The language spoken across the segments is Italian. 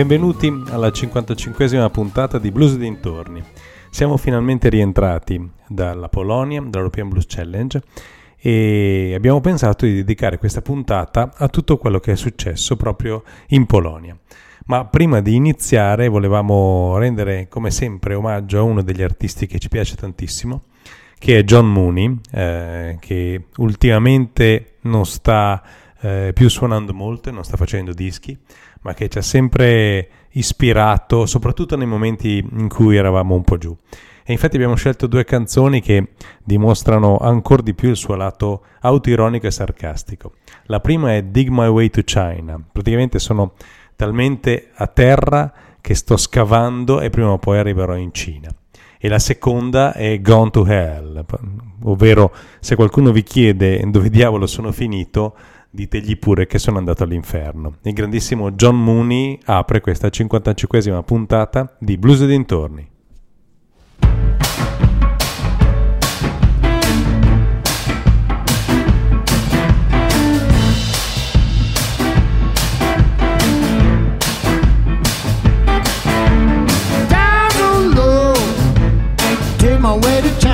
Benvenuti alla 55esima puntata di Blues dintorni. Siamo finalmente rientrati dalla Polonia, dall'European Blues Challenge e abbiamo pensato di dedicare questa puntata a tutto quello che è successo proprio in Polonia. Ma prima di iniziare volevamo rendere come sempre omaggio a uno degli artisti che ci piace tantissimo, che è John Mooney, eh, che ultimamente non sta eh, più suonando molto non sta facendo dischi, ma che ci ha sempre ispirato, soprattutto nei momenti in cui eravamo un po' giù. E infatti abbiamo scelto due canzoni che dimostrano ancora di più il suo lato autoironico e sarcastico. La prima è Dig My Way to China, praticamente sono talmente a terra che sto scavando e prima o poi arriverò in Cina. E la seconda è Gone to Hell, ovvero se qualcuno vi chiede dove diavolo sono finito, ditegli pure che sono andato all'inferno. Il grandissimo John Mooney apre questa 55esima puntata di Blues e dintorni. my way to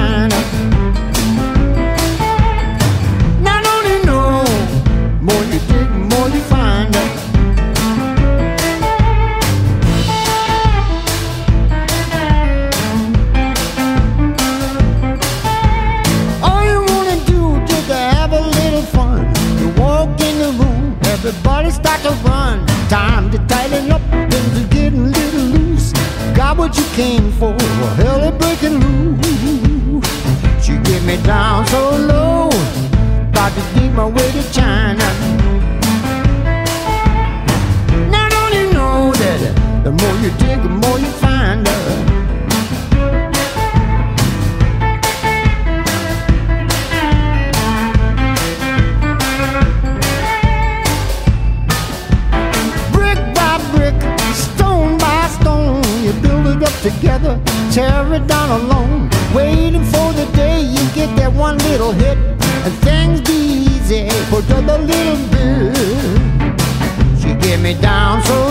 run. Time to tighten up. Things are getting a little loose. Got what you came for. Hell is breaking loose. She get me down so low. About to dig my way to China. Now don't you know that the more you dig, the more you find her. Together, tear it down alone. Waiting for the day you get that one little hit, and things be easy for just a little bit. She get me down so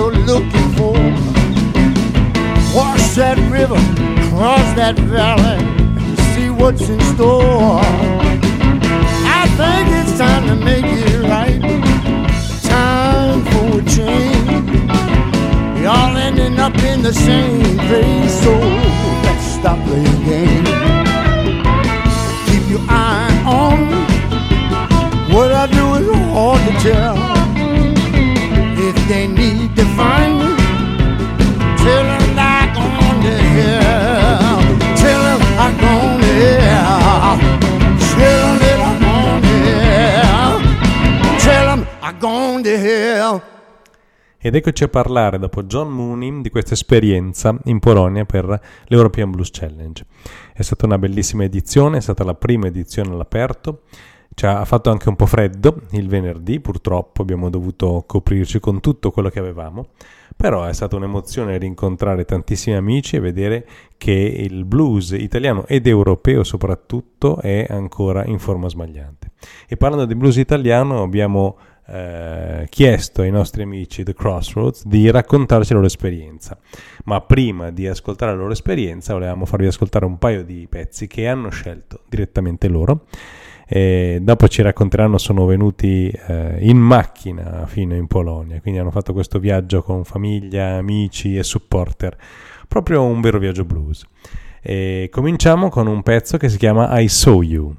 you're looking for. Wash that river, cross that valley, and see what's in store. I think it's time to make it right. Time for a change. We all ending up in the same place, so let's stop playing games. Keep your eye on. What I do is hard to tell Ed eccoci a parlare dopo John Mooney di questa esperienza in Polonia per l'European Blues Challenge. È stata una bellissima edizione, è stata la prima edizione all'aperto ci ha fatto anche un po' freddo il venerdì, purtroppo abbiamo dovuto coprirci con tutto quello che avevamo, però è stata un'emozione rincontrare tantissimi amici e vedere che il blues italiano ed europeo soprattutto è ancora in forma sbagliante. E parlando di blues italiano abbiamo eh, chiesto ai nostri amici The Crossroads di raccontarci la loro esperienza, ma prima di ascoltare la loro esperienza volevamo farvi ascoltare un paio di pezzi che hanno scelto direttamente loro e dopo ci racconteranno sono venuti eh, in macchina fino in Polonia, quindi hanno fatto questo viaggio con famiglia, amici e supporter, proprio un vero viaggio blues. E cominciamo con un pezzo che si chiama I Saw You.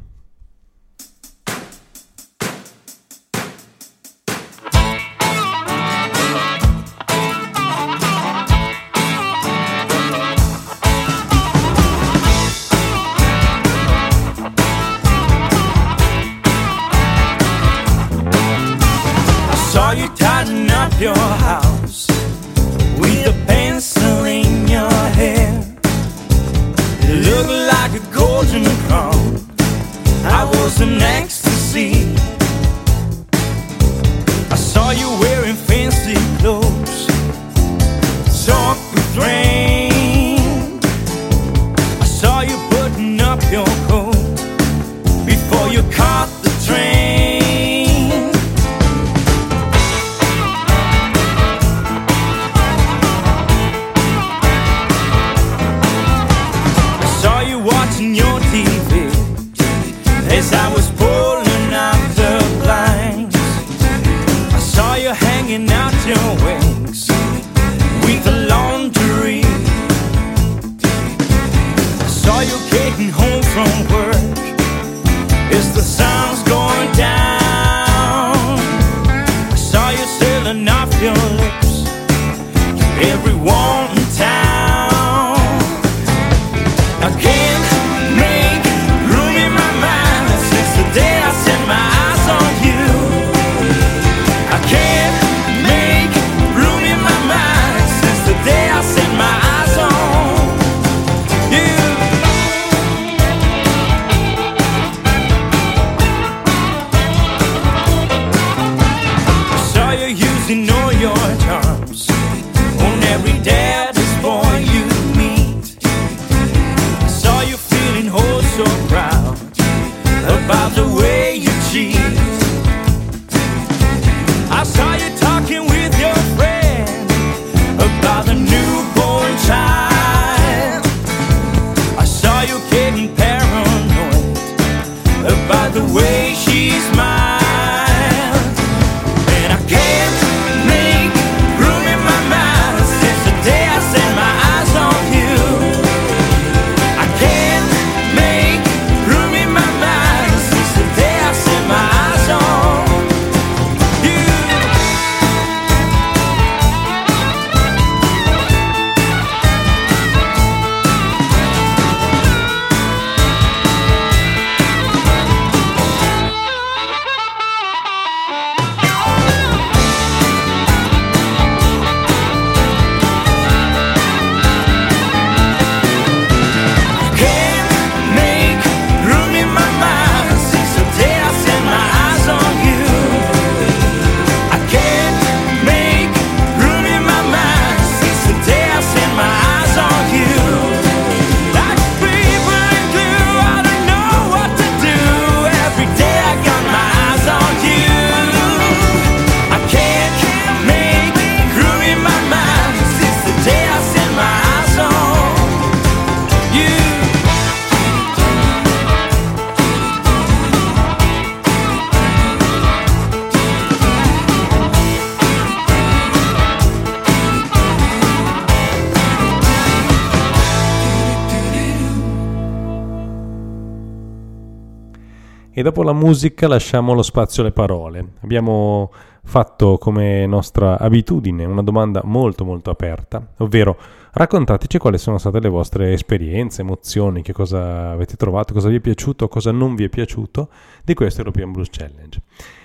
E dopo la musica lasciamo lo spazio alle parole. Abbiamo fatto come nostra abitudine una domanda molto molto aperta, ovvero raccontateci quali sono state le vostre esperienze, emozioni, che cosa avete trovato, cosa vi è piaciuto, cosa non vi è piaciuto di questo European Blues Challenge.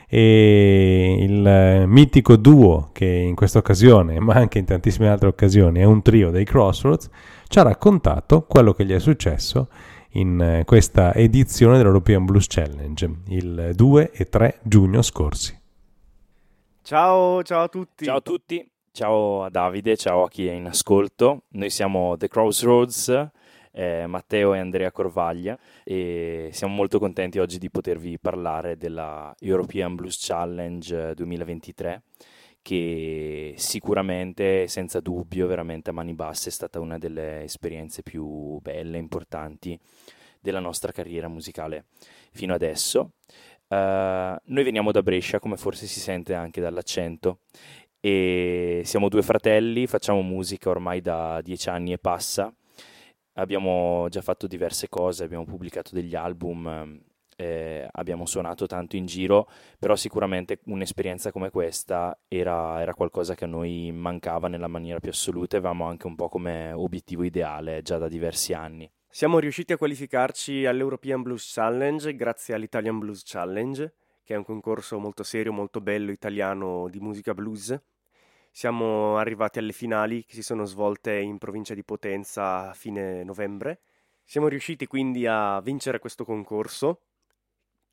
E il eh, mitico duo che in questa occasione, ma anche in tantissime altre occasioni, è un trio dei Crossroads, ci ha raccontato quello che gli è successo in eh, questa edizione dell'European Blues Challenge il 2 e 3 giugno scorsi. Ciao, ciao a tutti. Ciao a tutti, ciao a Davide, ciao a chi è in ascolto. Noi siamo The Crossroads, eh, Matteo e Andrea Corvaglia e siamo molto contenti oggi di potervi parlare della European Blues Challenge 2023 che sicuramente, senza dubbio, veramente a mani basse è stata una delle esperienze più belle e importanti della nostra carriera musicale fino adesso. Uh, noi veniamo da Brescia, come forse si sente anche dall'accento, e siamo due fratelli, facciamo musica ormai da dieci anni e passa. Abbiamo già fatto diverse cose, abbiamo pubblicato degli album, eh, abbiamo suonato tanto in giro, però sicuramente un'esperienza come questa era, era qualcosa che a noi mancava nella maniera più assoluta e avevamo anche un po' come obiettivo ideale già da diversi anni. Siamo riusciti a qualificarci all'European Blues Challenge grazie all'Italian Blues Challenge, che è un concorso molto serio, molto bello italiano di musica blues. Siamo arrivati alle finali che si sono svolte in provincia di Potenza a fine novembre. Siamo riusciti quindi a vincere questo concorso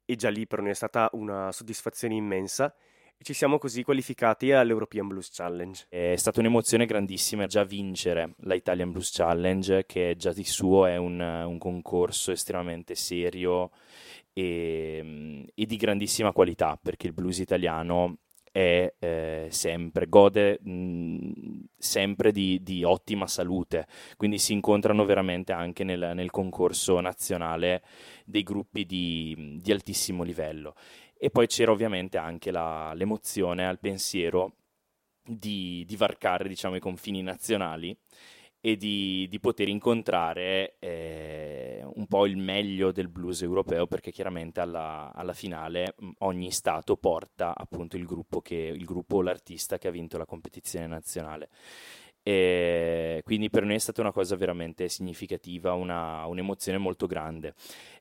e già lì per noi è stata una soddisfazione immensa e ci siamo così qualificati all'European Blues Challenge. È stata un'emozione grandissima già vincere la Italian Blues Challenge, che già di suo è un, un concorso estremamente serio e, e, di grandissima qualità, perché il blues italiano è eh, sempre, gode mh, sempre di, di, ottima salute, quindi si incontrano veramente anche nel, nel concorso nazionale dei gruppi di, di altissimo livello. E poi c'era ovviamente anche la, l'emozione al pensiero di, di varcare diciamo, i confini nazionali e di, di poter incontrare eh, po' il meglio del blues europeo perché chiaramente alla, alla finale mh, ogni stato porta appunto il gruppo, che, il gruppo o l'artista che ha vinto la competizione nazionale. E quindi per noi è stata una cosa veramente significativa, una, un'emozione molto grande.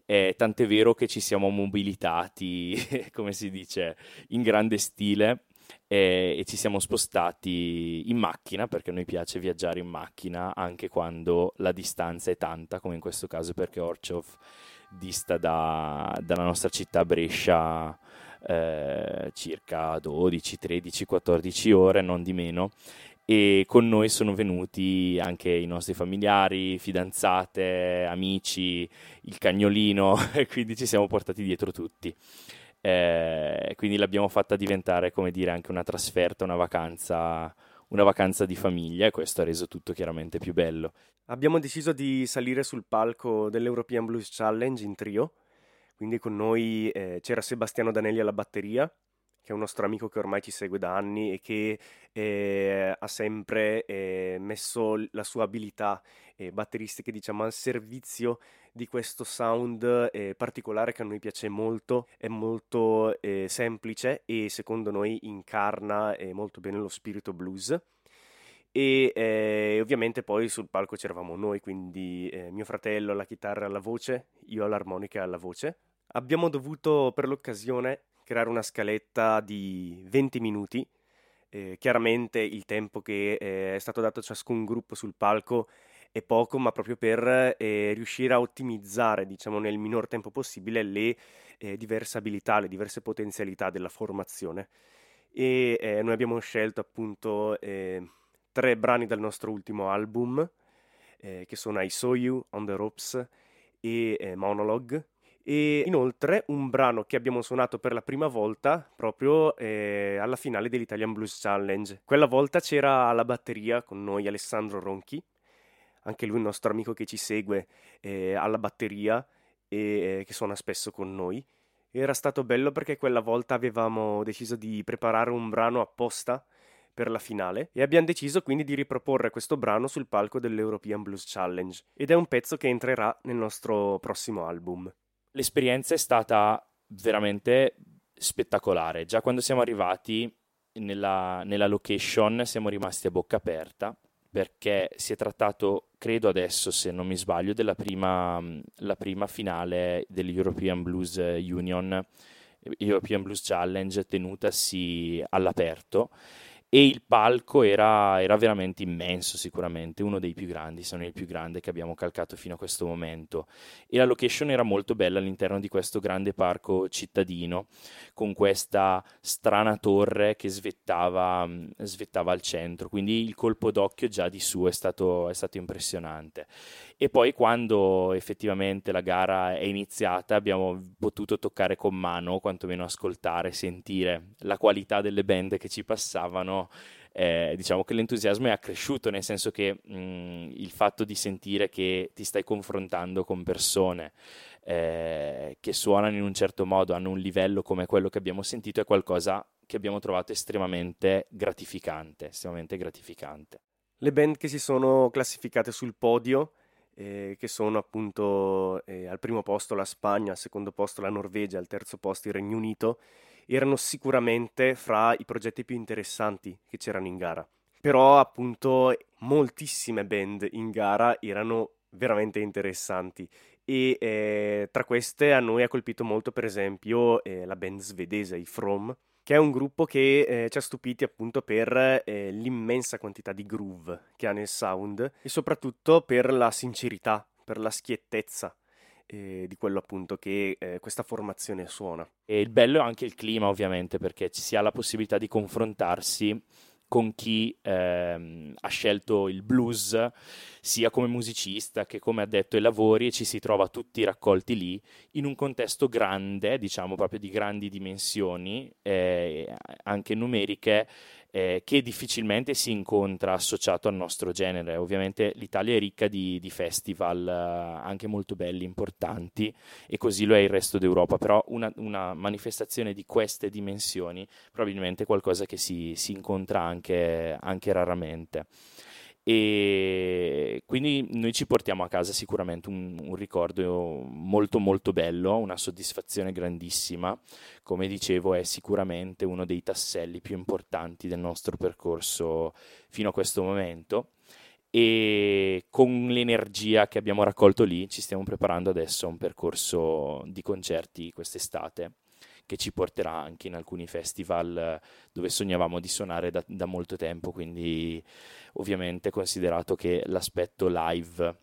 E tant'è vero che ci siamo mobilitati, come si dice, in grande stile e, e, ci siamo spostati in macchina perché a noi piace viaggiare in macchina anche quando la distanza è tanta, come in questo caso perché Orchov dista da, dalla nostra città Brescia eh, circa 12, 13, 14 ore, non di meno. E con noi sono venuti anche i nostri familiari, fidanzate, amici, il cagnolino, e quindi ci siamo portati dietro tutti. Eh, quindi l'abbiamo fatta diventare, come dire, anche una trasferta, una vacanza, una vacanza di famiglia e questo ha reso tutto chiaramente più bello. Abbiamo deciso di salire sul palco dell'European Blues Challenge in trio, quindi con noi eh, c'era Sebastiano Danelli alla batteria, che è un nostro amico che ormai ci segue da anni e che eh, ha sempre eh, messo la sua abilità eh, batteristiche diciamo al servizio di questo sound eh, particolare che a noi piace molto, è molto eh, semplice e secondo noi incarna eh, molto bene lo spirito blues. E ovviamente poi sul palco c'eravamo noi, quindi mio fratello alla chitarra e alla voce, io all'armonica e alla voce. Abbiamo dovuto per l'occasione creare una scaletta di 20 minuti. Eh, chiaramente il tempo che eh, è stato dato a ciascun gruppo sul palco è poco, ma proprio per eh, riuscire a ottimizzare, diciamo, nel minor tempo possibile le eh, diverse abilità, le diverse potenzialità della formazione. E eh, noi abbiamo scelto appunto eh, tre brani dal nostro ultimo album, che sono I Saw You, On the Ropes e Monologue e inoltre un brano che abbiamo suonato per la prima volta proprio eh, alla finale dell'Italian Blues Challenge. Quella volta c'era alla batteria con noi Alessandro Ronchi, anche lui un nostro amico che ci segue eh, alla batteria e eh, che suona spesso con noi. Era stato bello perché quella volta avevamo deciso di preparare un brano apposta per la finale e abbiamo deciso quindi di riproporre questo brano sul palco dell'European Blues Challenge ed è un pezzo che entrerà nel nostro prossimo album l'esperienza è stata veramente spettacolare. Già quando siamo arrivati nella, nella, location siamo rimasti a bocca aperta perché si è trattato, credo adesso se non mi sbaglio, della prima, prima finale dell'European Blues Union, European Blues Challenge tenutasi all'aperto e il palco era, era, veramente immenso sicuramente, uno dei più grandi, se non il più grande che abbiamo calcato fino a questo momento. E la location era molto bella all'interno di questo grande parco cittadino con questa strana torre che svettava, svettava al centro, quindi il colpo d'occhio già di su è stato, è stato impressionante. E poi quando effettivamente la gara è iniziata abbiamo potuto toccare con mano, quantomeno ascoltare, sentire la qualità delle band che ci passavano. Eh, diciamo che l'entusiasmo è accresciuto, nel senso che mh, il fatto di sentire che ti stai confrontando con persone eh, che suonano in un certo modo, hanno un livello come quello che abbiamo sentito, è qualcosa che abbiamo trovato estremamente gratificante, estremamente gratificante. Le band che si sono classificate sul podio eh, che sono appunto eh, al primo posto la Spagna, al secondo posto la Norvegia, al terzo posto il Regno Unito, erano sicuramente fra i progetti più interessanti che c'erano in gara. Però appunto moltissime band in gara erano veramente interessanti e eh, tra queste a noi ha colpito molto per esempio eh, la band svedese, i From, che è un gruppo che eh, ci ha stupiti appunto per eh, l'immensa quantità di groove che ha nel sound e soprattutto per la sincerità, per la schiettezza eh, di quello appunto che eh, questa formazione suona. E il bello è anche il clima ovviamente perché ci si ha la possibilità di confrontarsi con chi ehm, ha scelto il blues sia come musicista che come addetto ai lavori e ci si trova tutti raccolti lì in un contesto grande, diciamo proprio di grandi dimensioni, eh, anche numeriche, eh, che difficilmente si incontra associato al nostro genere. Ovviamente l'Italia è ricca di, di festival eh, anche molto belli, importanti, e così lo è il resto d'Europa, però una, una manifestazione di queste dimensioni probabilmente è qualcosa che si, si incontra anche, anche raramente. E quindi noi ci portiamo a casa sicuramente un, un, ricordo molto molto bello, una soddisfazione grandissima, come dicevo è sicuramente uno dei tasselli più importanti del nostro percorso fino a questo momento. E con l'energia che abbiamo raccolto lì ci stiamo preparando adesso a un percorso di concerti quest'estate che ci porterà anche in alcuni festival dove sognavamo di suonare da, da molto tempo, quindi ovviamente considerato che l'aspetto live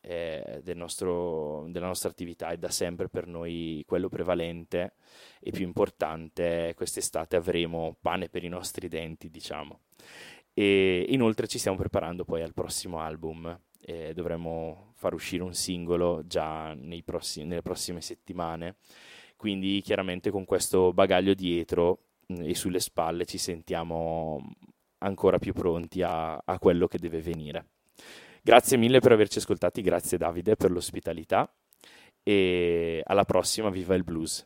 eh, del nostro, della nostra attività è da sempre per noi quello prevalente e più importante, quest'estate avremo pane per i nostri denti, diciamo. E inoltre ci stiamo preparando poi al prossimo album. E dovremo far uscire un singolo già prossimi, nelle prossime settimane quindi chiaramente con questo bagaglio dietro mm, e sulle spalle ci sentiamo ancora più pronti a, a quello che deve venire. Grazie mille per averci ascoltati, grazie Davide per l'ospitalità e alla prossima, viva il blues.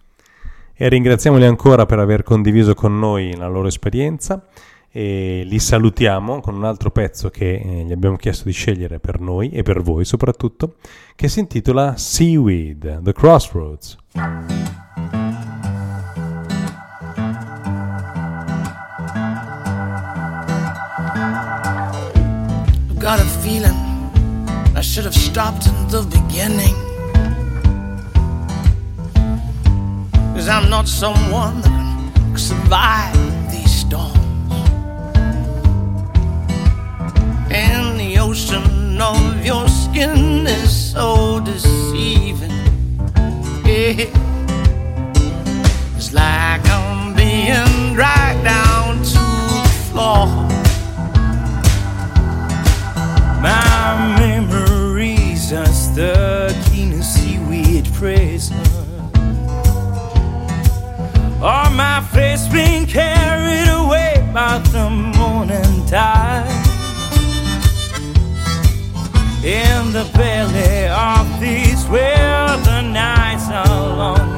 E ringraziamoli ancora per aver condiviso con noi la loro esperienza e li salutiamo con un altro pezzo che eh, gli abbiamo chiesto di scegliere per noi e per voi soprattutto, che si intitola Seaweed, The Crossroads. Got a feeling I should have stopped in the beginning. Cause I'm not someone that can survive these storms. And the ocean of your skin is so deceiving. Yeah. It's like I'm being dragged down to the floor. My memories are stuck in a seaweed prison. Or my face being carried away by the morning tide. In the belly of these where the nights are long.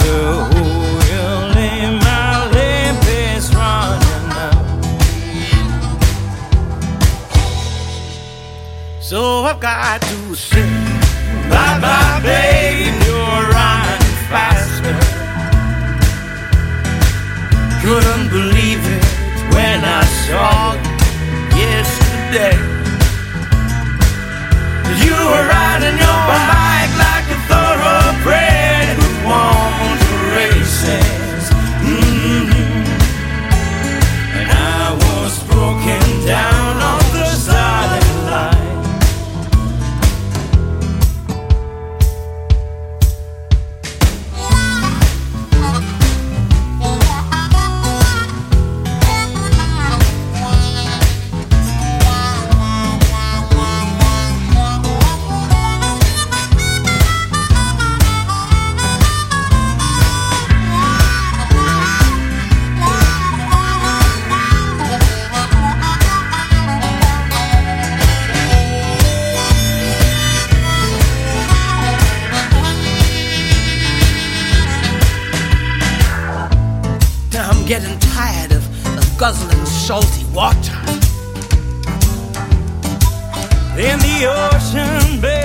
The So I've got to say bye bye, babe. You're running faster. Couldn't believe it when I saw you yesterday. You were riding your bike like a thoroughbred who won the guzzling salty water. In the ocean, babe,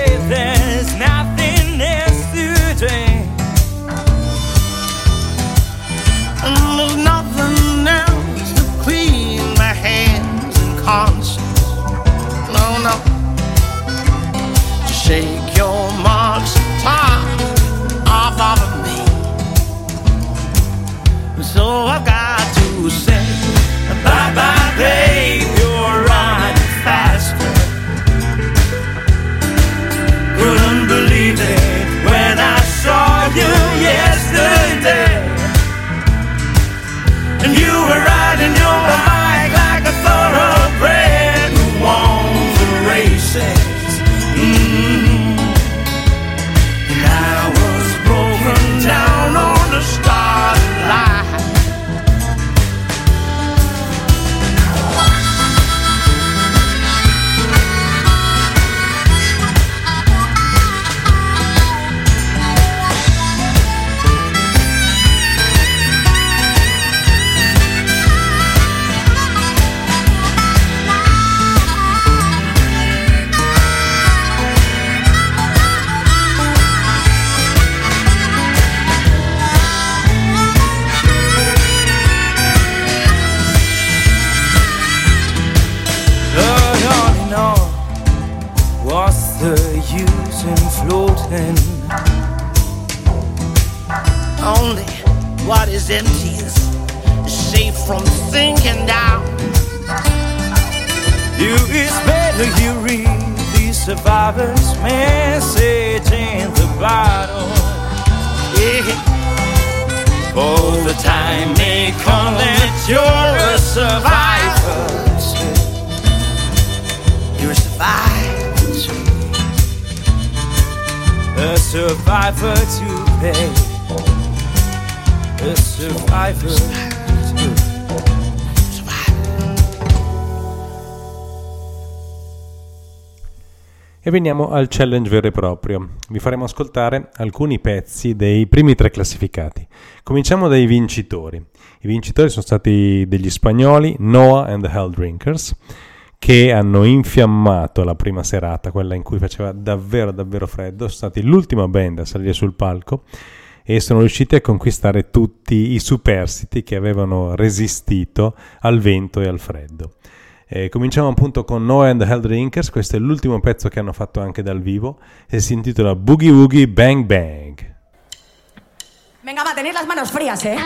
better you read the survivor's message in the bottle. Yeah. Oh, the time may come that you're a survivor. You're a survivor. A survivor to pay. A survivor E veniamo al challenge vero e proprio. Vi faremo ascoltare alcuni pezzi dei primi tre classificati. Cominciamo dai vincitori. I vincitori sono stati degli spagnoli Noah and the Hell Drinkers che hanno infiammato la prima serata, quella in cui faceva davvero davvero freddo, sono stati l'ultima band a salire sul palco e sono riusciti a conquistare tutti i superstiti che avevano resistito al vento e al freddo. Eh, cominciamo appunto con Noah and the Hell Drinkers, questo è l'ultimo pezzo che hanno fatto anche dal vivo e si intitola Boogie Woogie Bang Bang. Venga, va, tener las manos frías, ¿eh?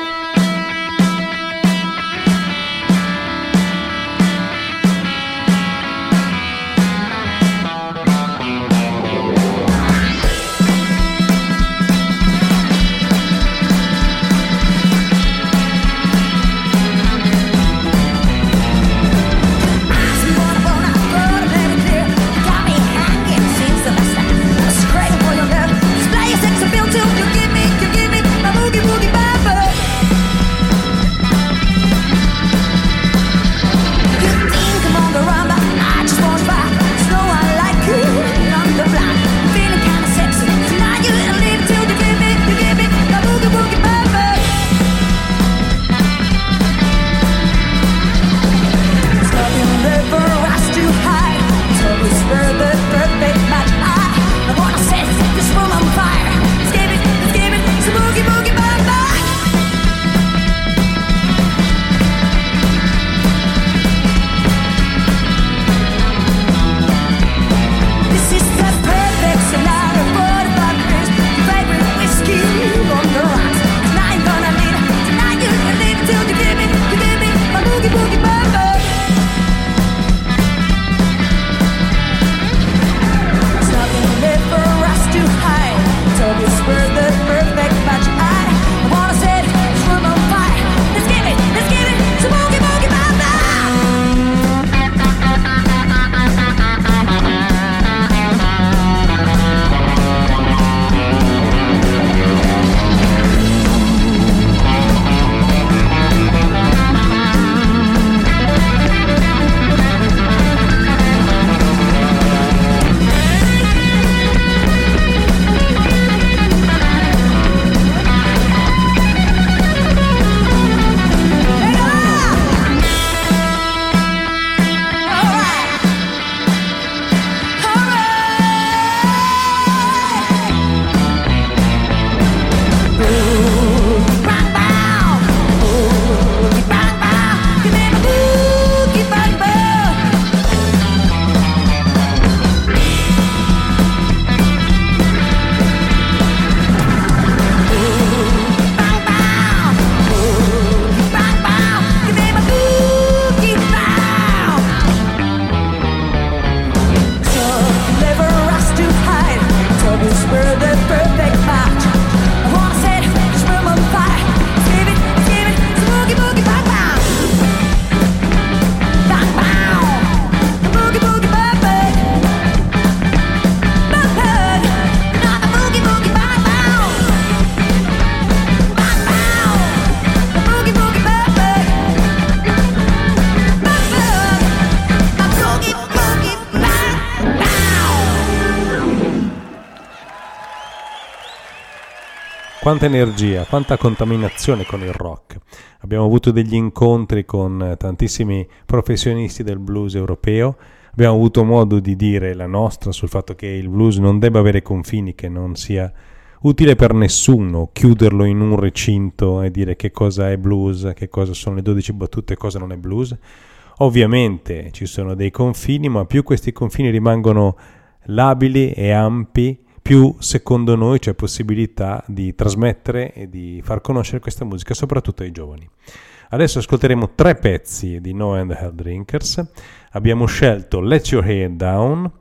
Quanta energia, quanta contaminazione con il rock. Abbiamo avuto degli incontri con eh, tantissimi professionisti del blues europeo, abbiamo avuto modo di dire la nostra sul fatto che il blues non debba avere confini, che non sia utile per nessuno chiuderlo in un recinto e dire che cosa è blues, che cosa sono le 12 battute e cosa non è blues. Ovviamente ci sono dei confini, ma più questi confini rimangono labili e ampi, più secondo noi c'è possibilità di trasmettere e di far conoscere questa musica soprattutto ai giovani. Adesso ascolteremo tre pezzi di No and Hell Drinkers. Abbiamo scelto Let Your Hair Down,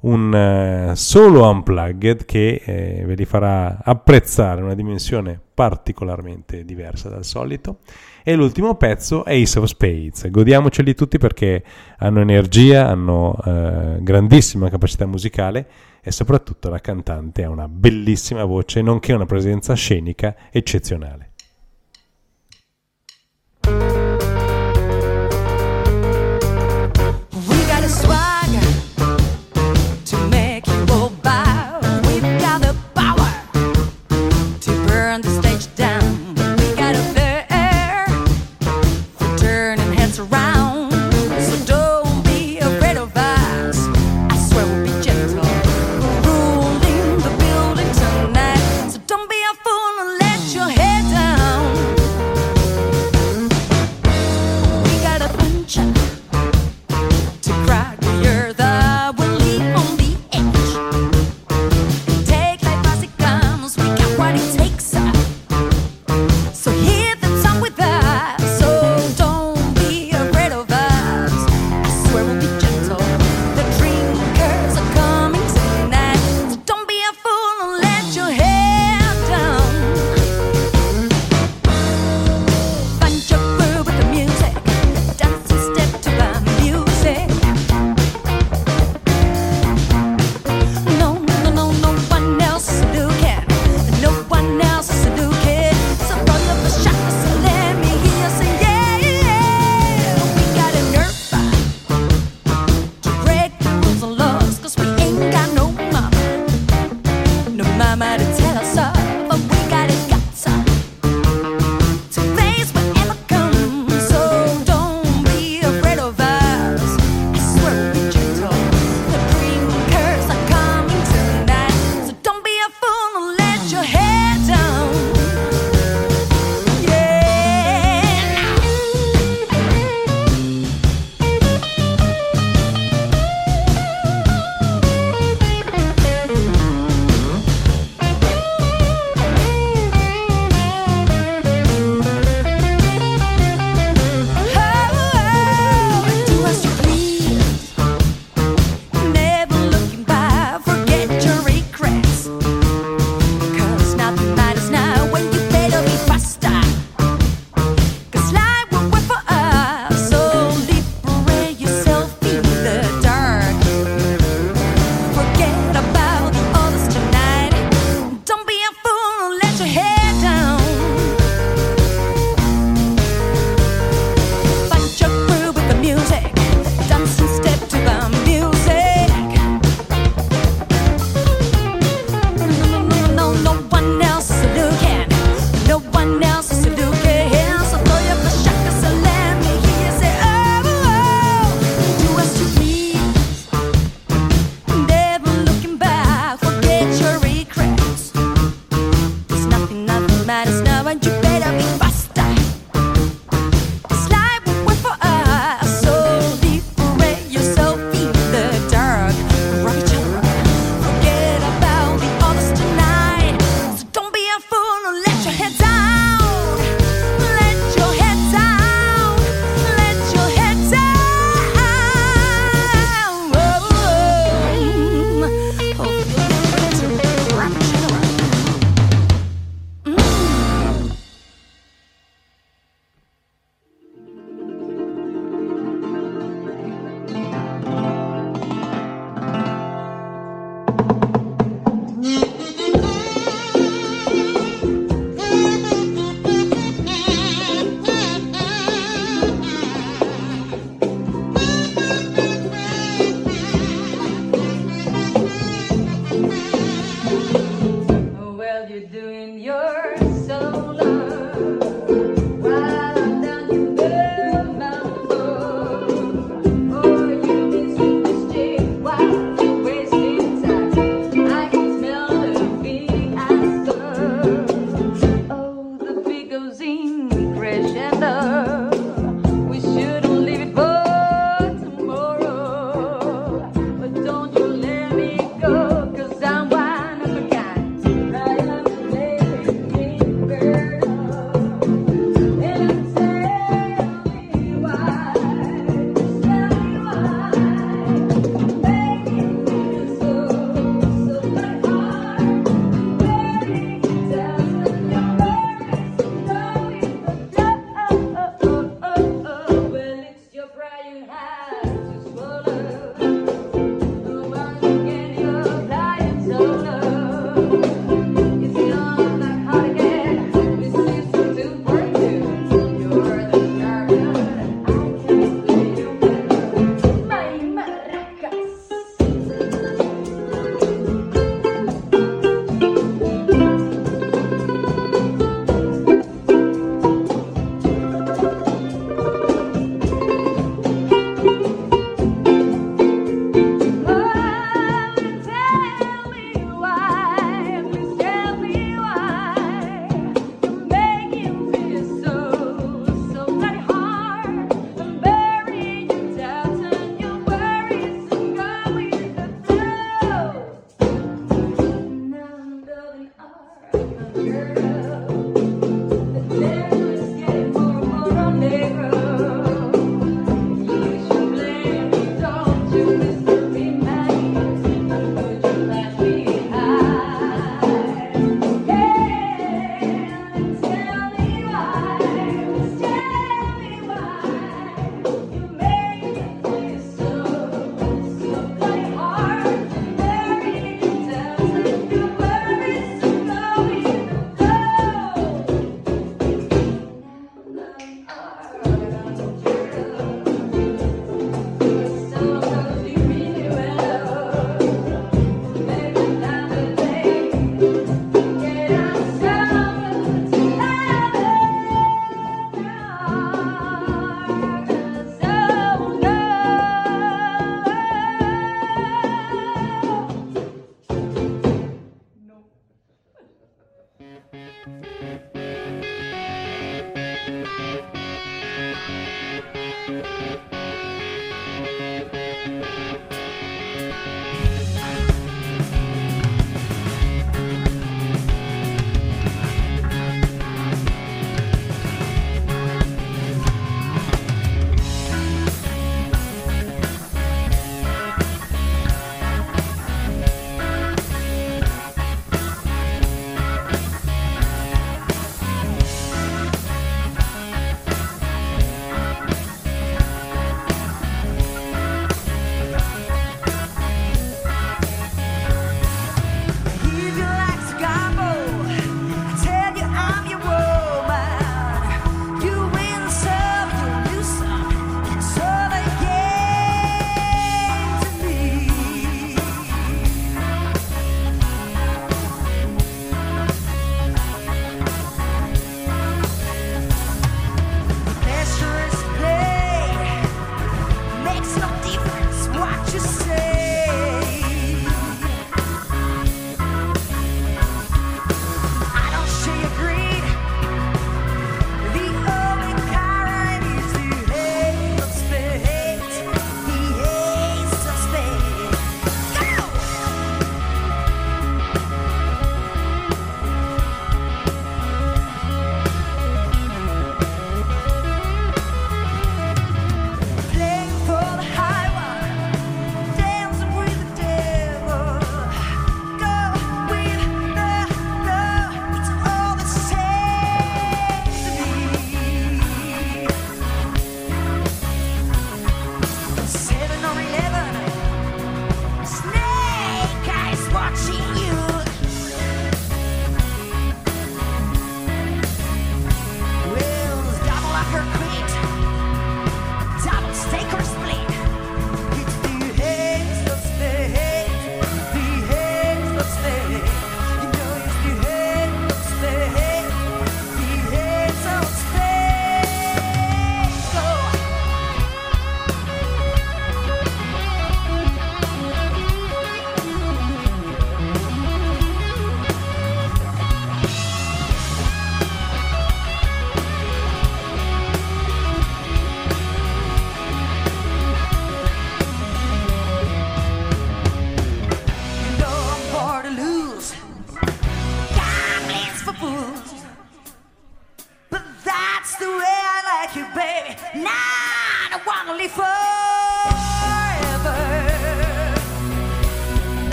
un eh, solo unplugged che eh, ve li farà apprezzare una dimensione particolarmente diversa dal solito. E l'ultimo pezzo è Ace of Spades. Godiamoceli tutti perché hanno energia, hanno eh, grandissima capacità musicale e soprattutto la cantante ha una bellissima voce, nonché una presenza scenica eccezionale.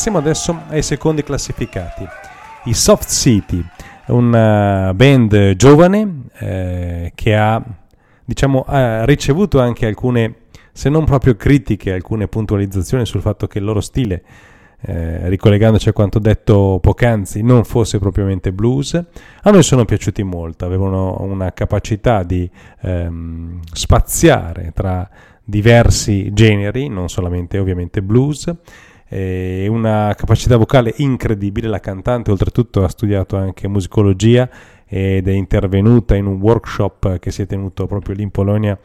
Passiamo adesso ai secondi classificati. I Soft City, una band giovane eh, che ha, diciamo, ha ricevuto anche alcune, se non proprio critiche, alcune puntualizzazioni sul fatto che il loro stile eh, ricollegandoci a quanto detto poc'anzi, non fosse propriamente blues. A noi sono piaciuti molto, avevano una capacità di ehm, spaziare tra diversi generi, non solamente ovviamente blues, e una capacità vocale incredibile. La cantante, oltretutto, ha studiato anche musicologia ed è intervenuta in un workshop che si è tenuto proprio lì in Polonia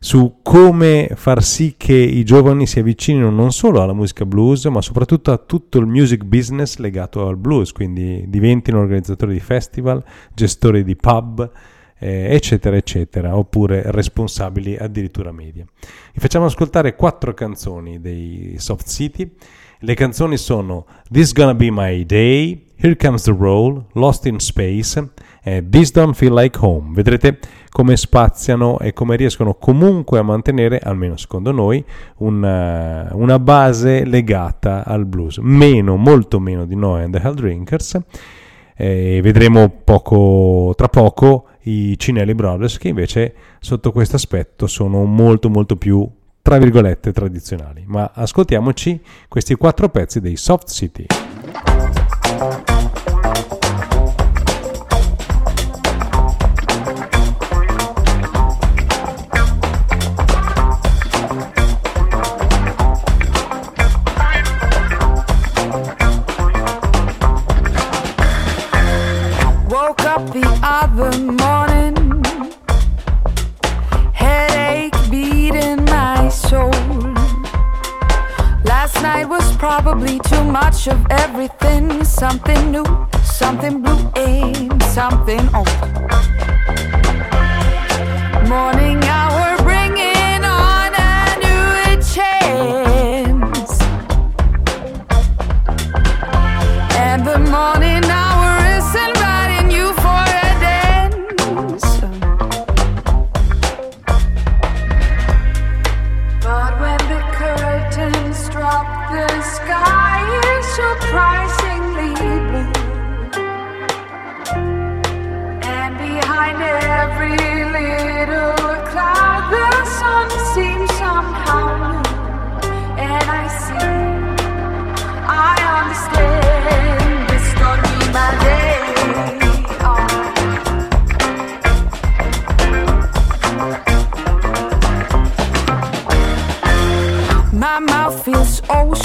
su come far sì che i giovani si avvicinino non solo alla musica blues, ma soprattutto a tutto il music business legato al blues, quindi diventino organizzatori di festival, gestori di pub, eh, eccetera, eccetera, oppure responsabili addirittura media. Vi facciamo ascoltare quattro canzoni dei Soft City. Le canzoni sono This Gonna Be My Day, Here Comes the Roll, Lost in Space e This Don't Feel Like Home. Vedrete come spaziano e come riescono comunque a mantenere, almeno secondo noi, una, una base legata al blues. Meno, molto meno di Noah and the Hell Drinkers. E vedremo poco, tra poco i Cinelli Brothers che invece sotto questo aspetto sono molto molto più tra virgolette tradizionali. Ma ascoltiamoci questi quattro pezzi dei Soft City. Of everything something new, something blue, and something old. Morning hour bringing on a new chance. And the morning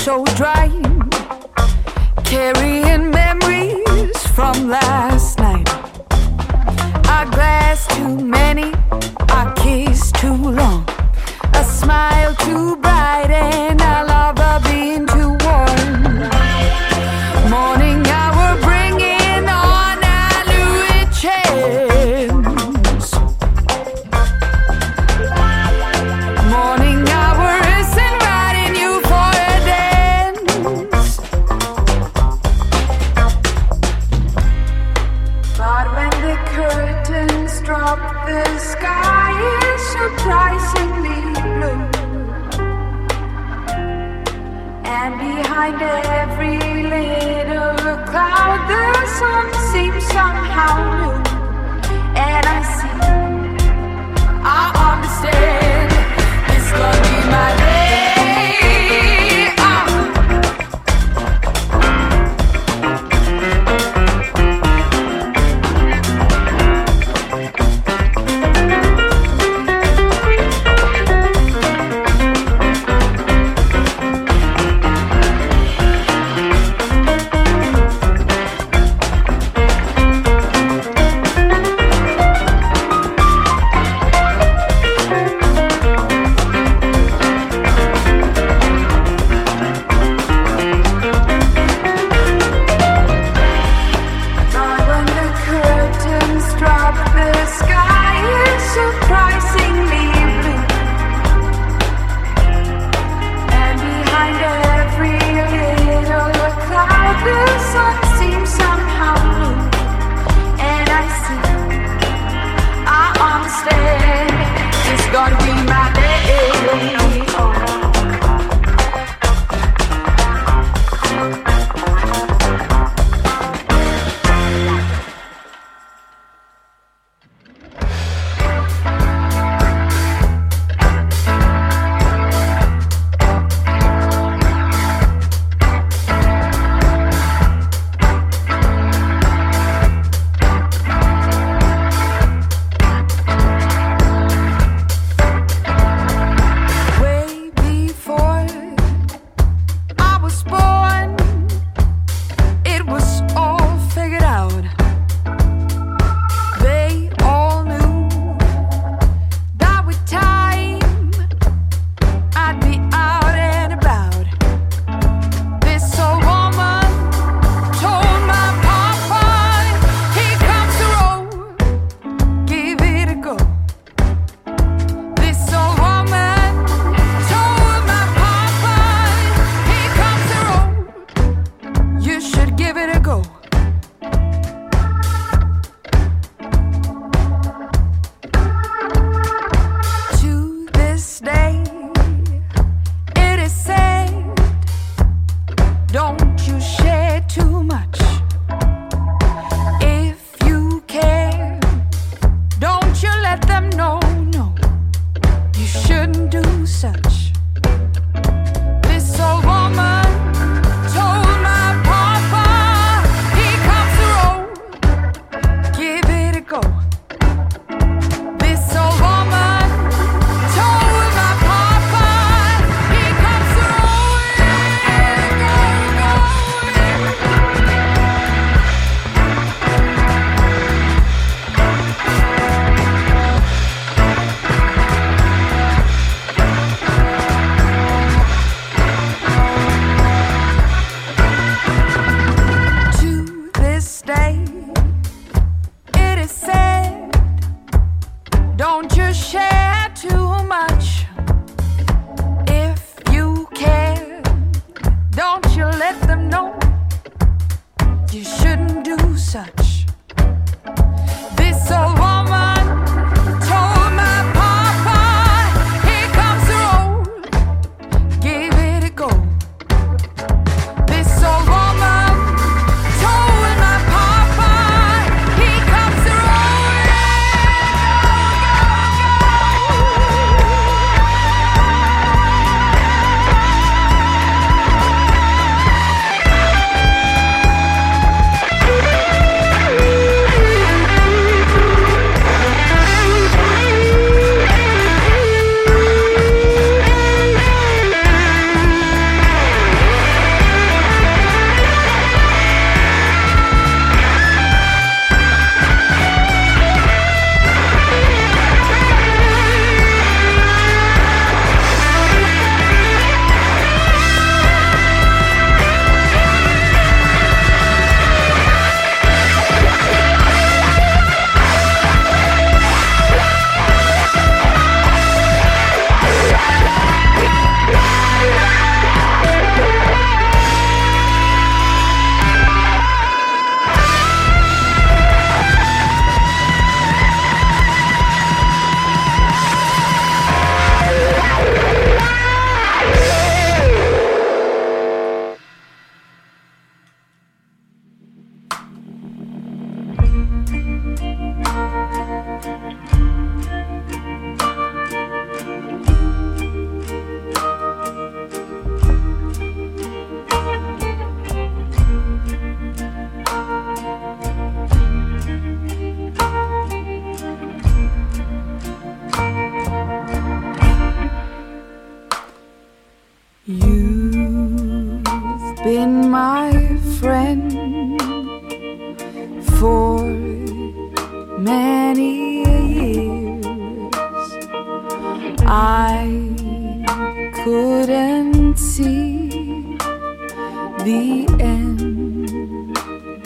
so dry,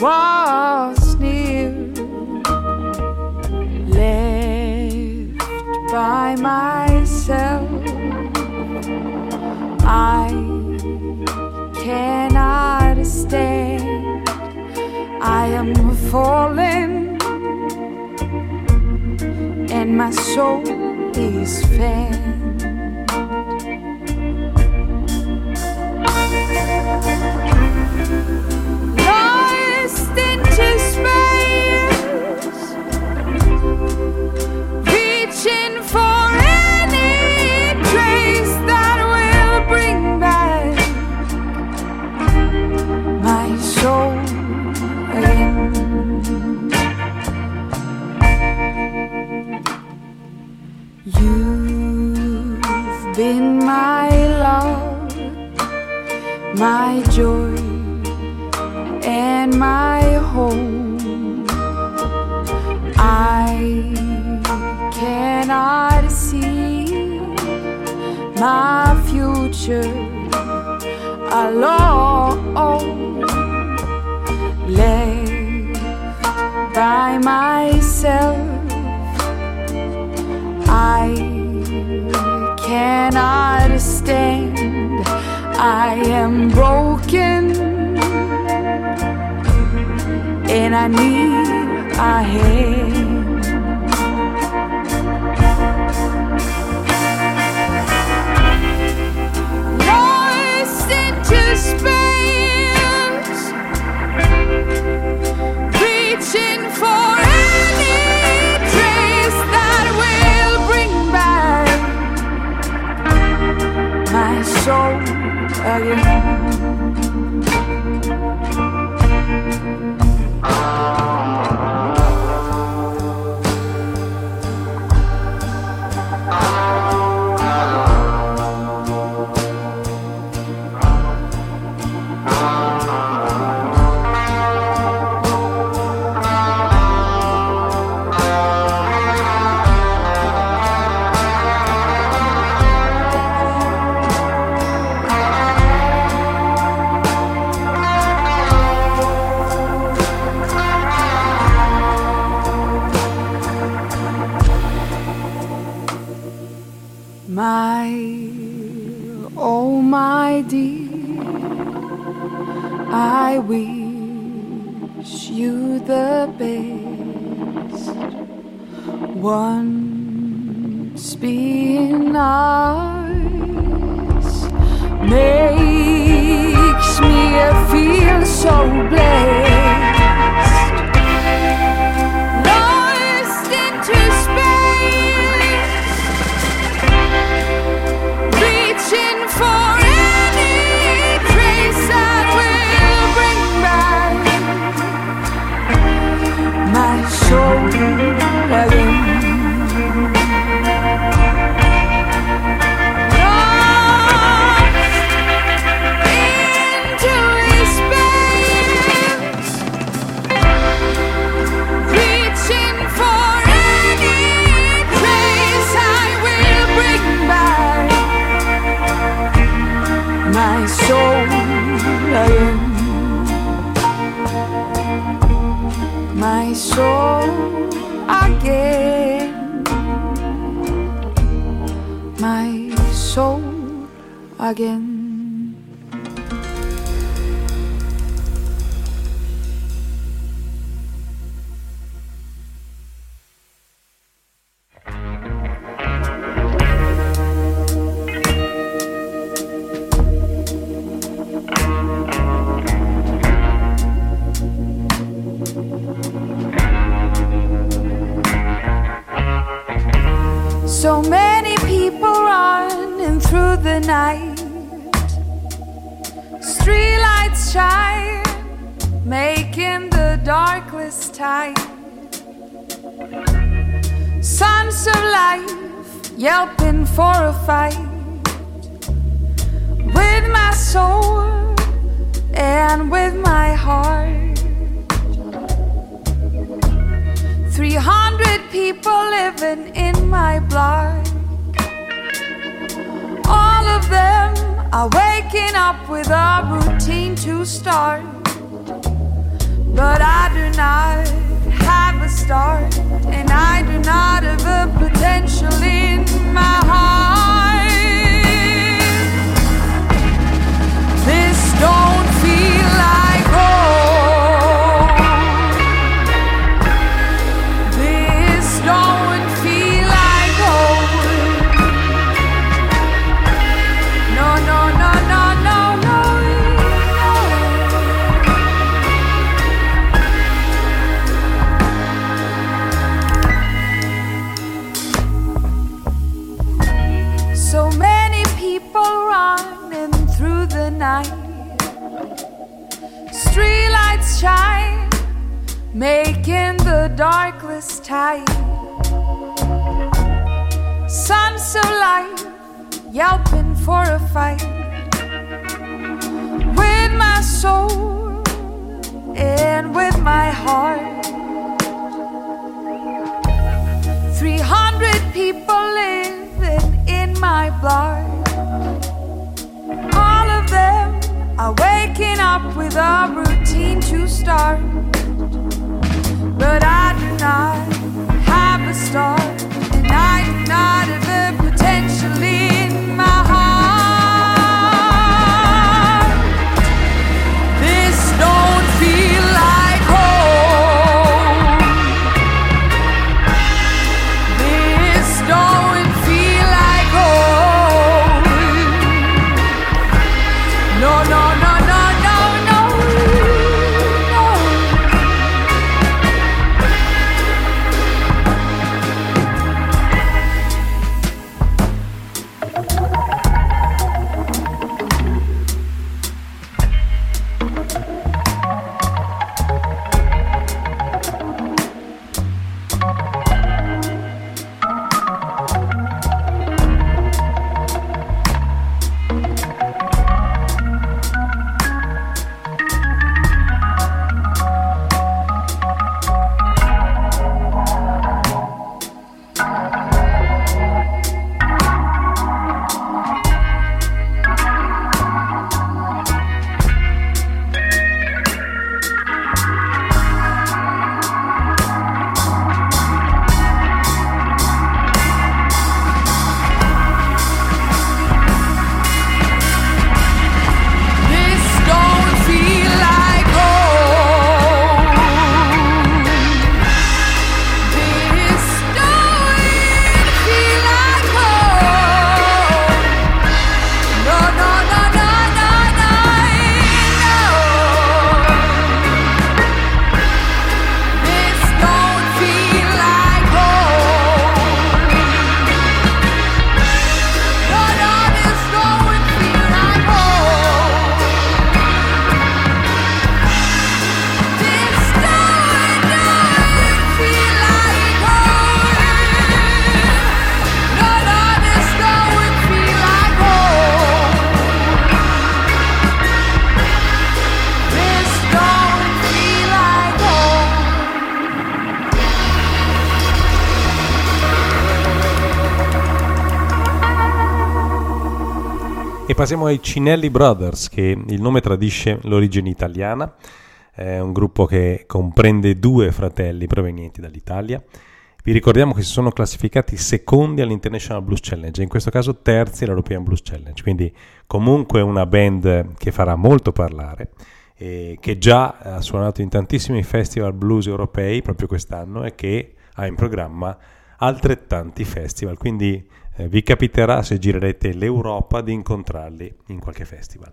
was near, left by myself. I cannot stay. I am falling, and my soul is faint. in my love, my joy, and my home. I cannot see my future alone, left by myself. cannot stand. I am broken and I need a hand. Again. Once being ours makes me feel so blessed. 하긴. For a fight. With my soul and with my heart. 300 people living in my blood. All of them are waking up with a routine to start. But I do not have a start, and I do not have a potential in my heart. Night. Streetlights shine, making the darkness tight. Sons of light yelping for a fight. With my soul and with my heart. 300 people living in my blood. Are waking up with a routine to start. But I do not have a start, and I do not have the E passiamo ai Cinelli Brothers, che il nome tradisce l'origine italiana. È un gruppo che comprende due fratelli provenienti dall'Italia. Vi ricordiamo che si sono classificati secondi all'International Blues Challenge, in questo caso terzi all'European Blues Challenge, quindi comunque una band che farà molto parlare, e che già ha suonato in tantissimi festival blues europei proprio quest'anno e che ha in programma altrettanti festival, quindi eh, vi capiterà se girerete l'Europa di incontrarli in qualche festival.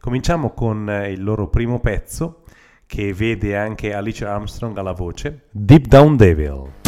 Cominciamo con eh, il loro primo pezzo che vede anche Alice Armstrong alla voce, Deep Down Devil.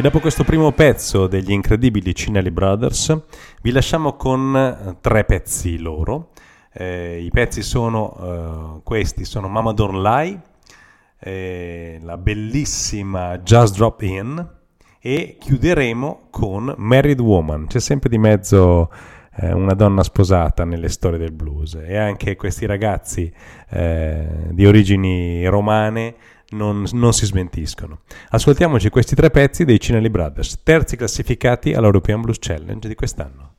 E dopo questo primo pezzo degli incredibili Cinelli Brothers, vi lasciamo con eh, tre pezzi loro. Eh, I pezzi sono eh, questi, sono Mama Don't Lie, eh, la bellissima Just Drop In e chiuderemo con Married Woman. C'è sempre di mezzo eh, una donna sposata nelle storie del blues e anche questi ragazzi eh, di origini romane non, non si smentiscono. Ascoltiamoci questi tre pezzi dei Cinelli Brothers, terzi classificati all'European Blues Challenge di quest'anno.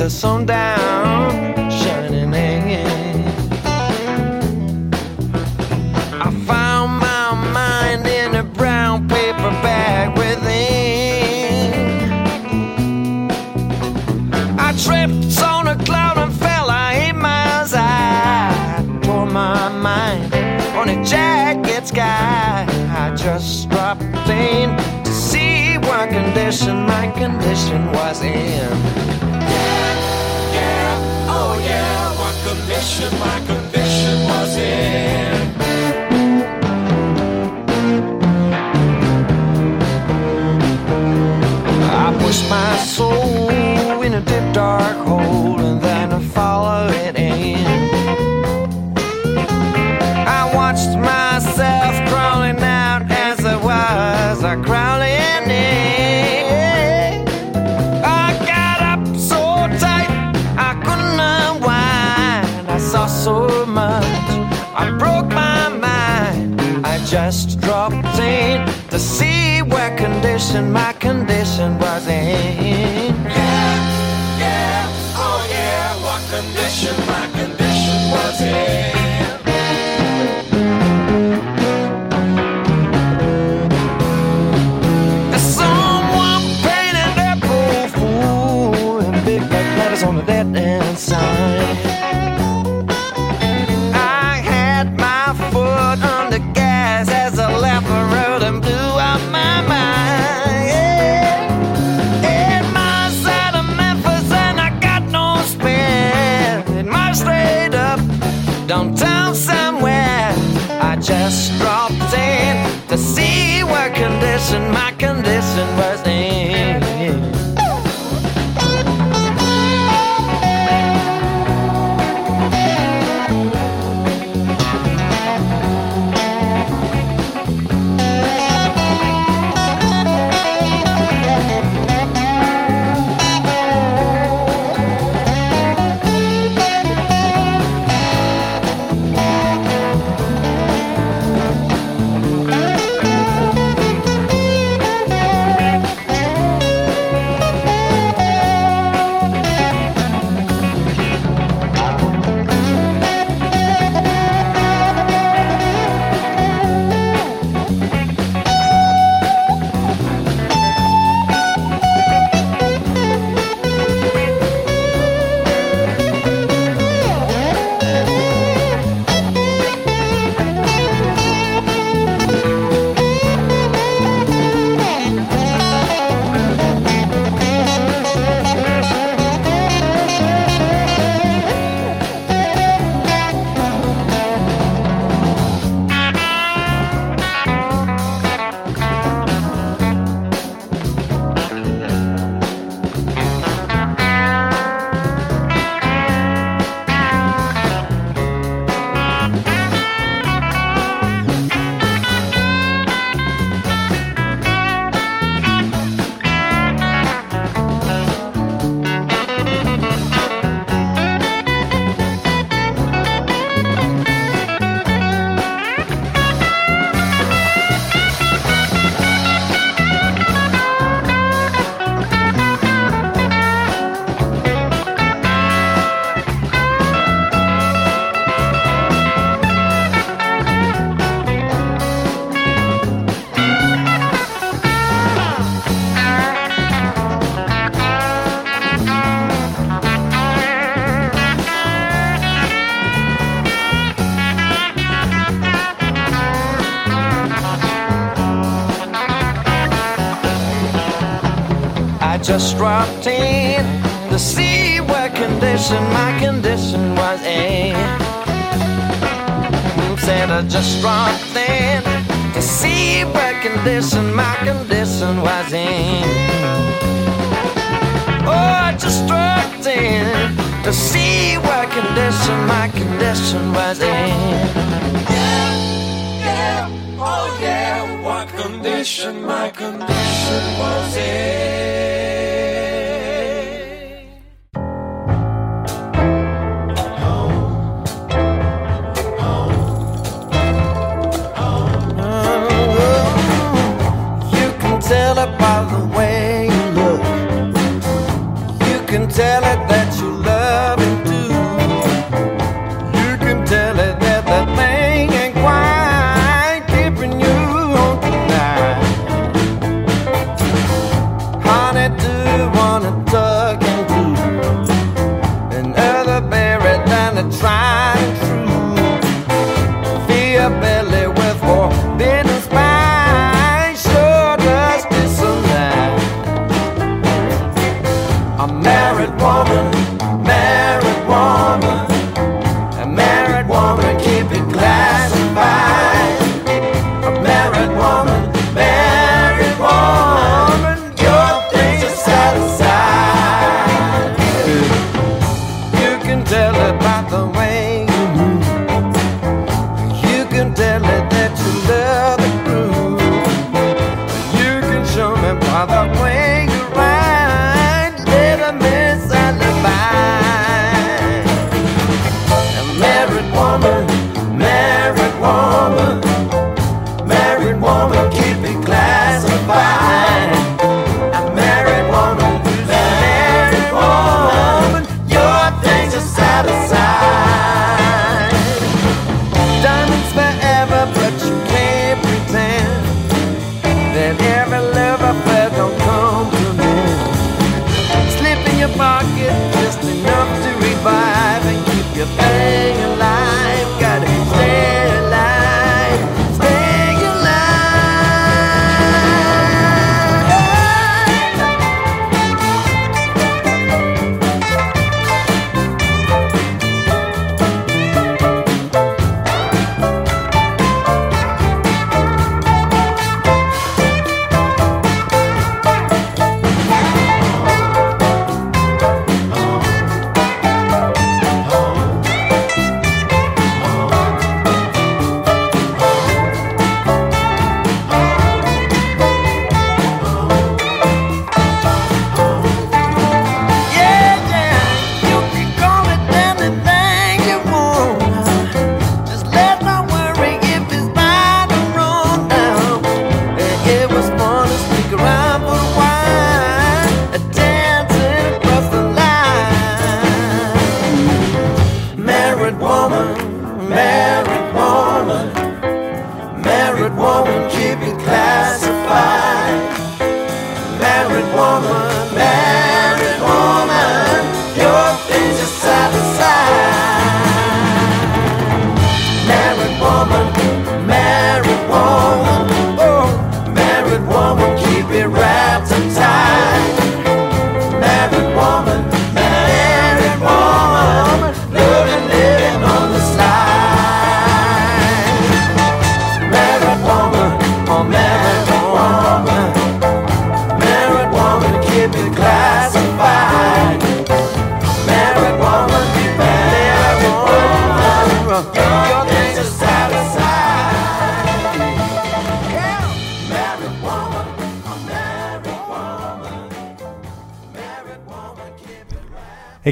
the sun down. so much. I broke my mind. I just dropped in to see where condition my condition was in. Yeah, yeah, oh yeah, what condition my condition was in. condition, my condition was a said I just dropped in to see what condition my condition was in. Oh, I just dropped in to see what condition my condition was in. Yeah, yeah, oh yeah, what condition my condition was in.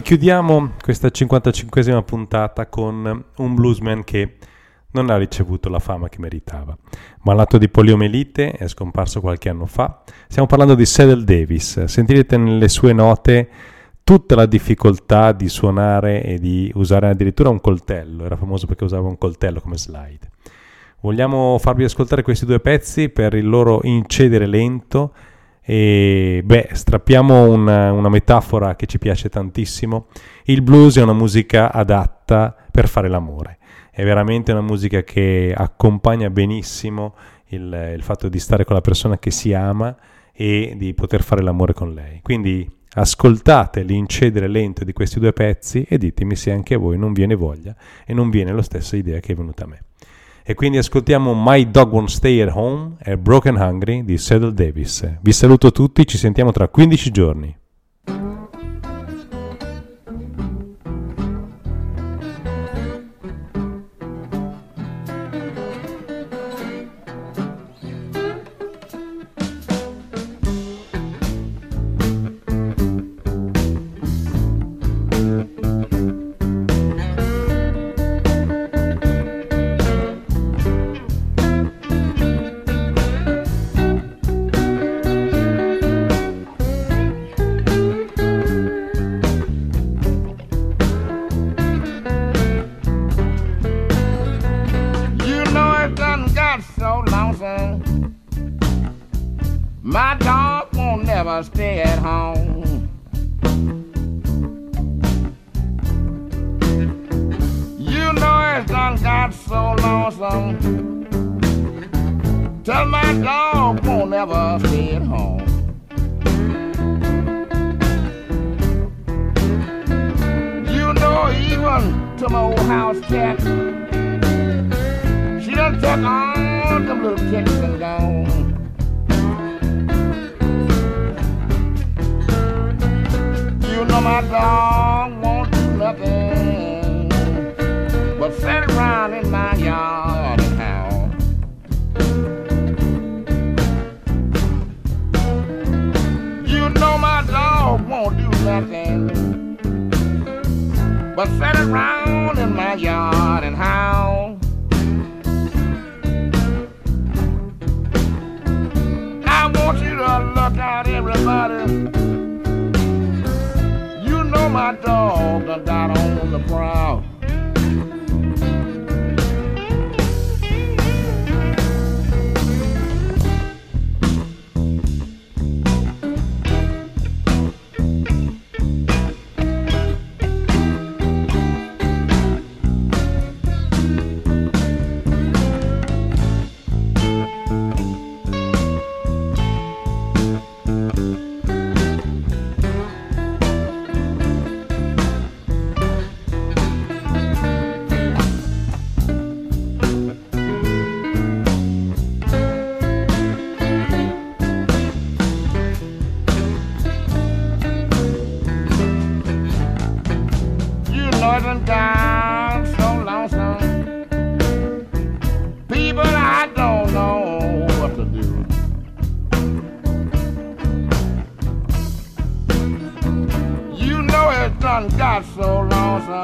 Chiudiamo questa 55esima puntata con un bluesman che non ha ricevuto la fama che meritava. Malato di poliomelite, è scomparso qualche anno fa. Stiamo parlando di Cedel Davis. Sentirete nelle sue note tutta la difficoltà di suonare e di usare addirittura un coltello. Era famoso perché usava un coltello come slide. Vogliamo farvi ascoltare questi due pezzi per il loro incedere lento e beh, strappiamo una, una metafora che ci piace tantissimo. Il blues è una musica adatta per fare l'amore. È veramente una musica che accompagna benissimo il, il fatto di stare con la persona che si ama e di poter fare l'amore con lei. Quindi ascoltate l'incedere lento di questi due pezzi e ditemi se anche a voi non viene voglia e non viene la stessa idea che è venuta a me. E quindi ascoltiamo My Dog Won't Stay at Home e Broken Hungry di Cedal Davis. Vi saluto tutti, ci sentiamo tra 15 giorni.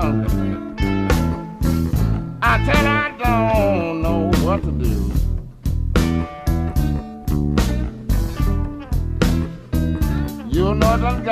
Lonesome. I tell you, I don't know what to do. You know it done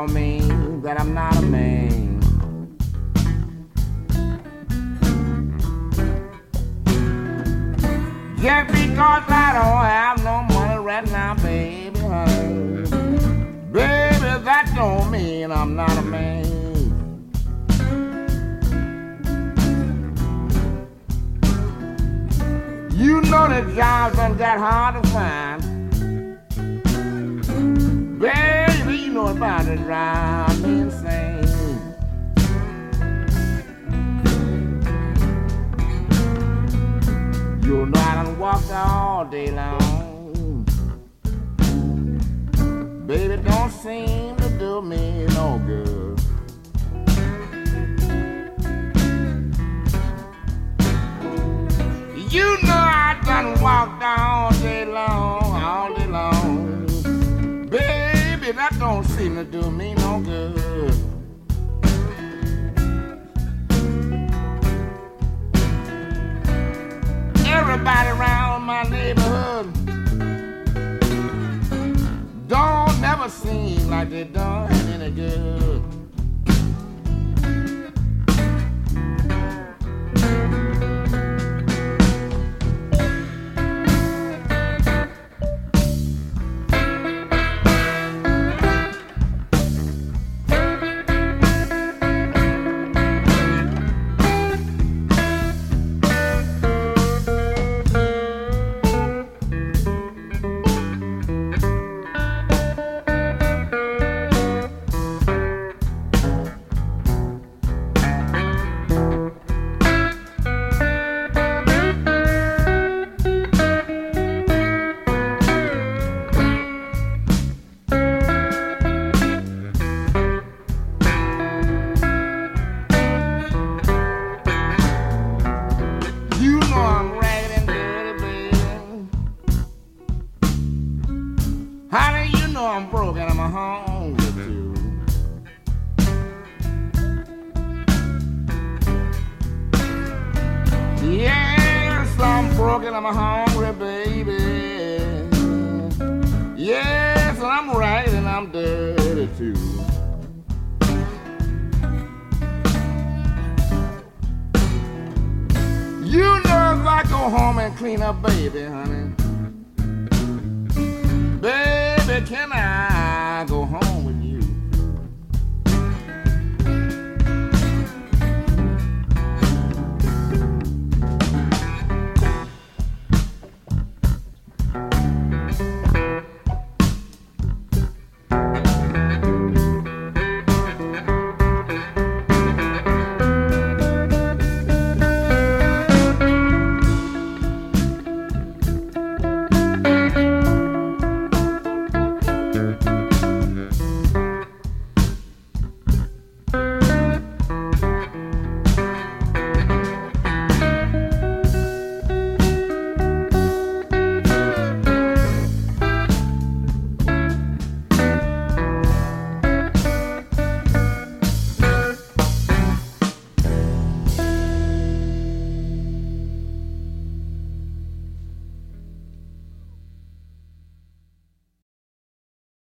on that I'm not. to do me no good. Everybody around my neighborhood don't never seem like they done any good.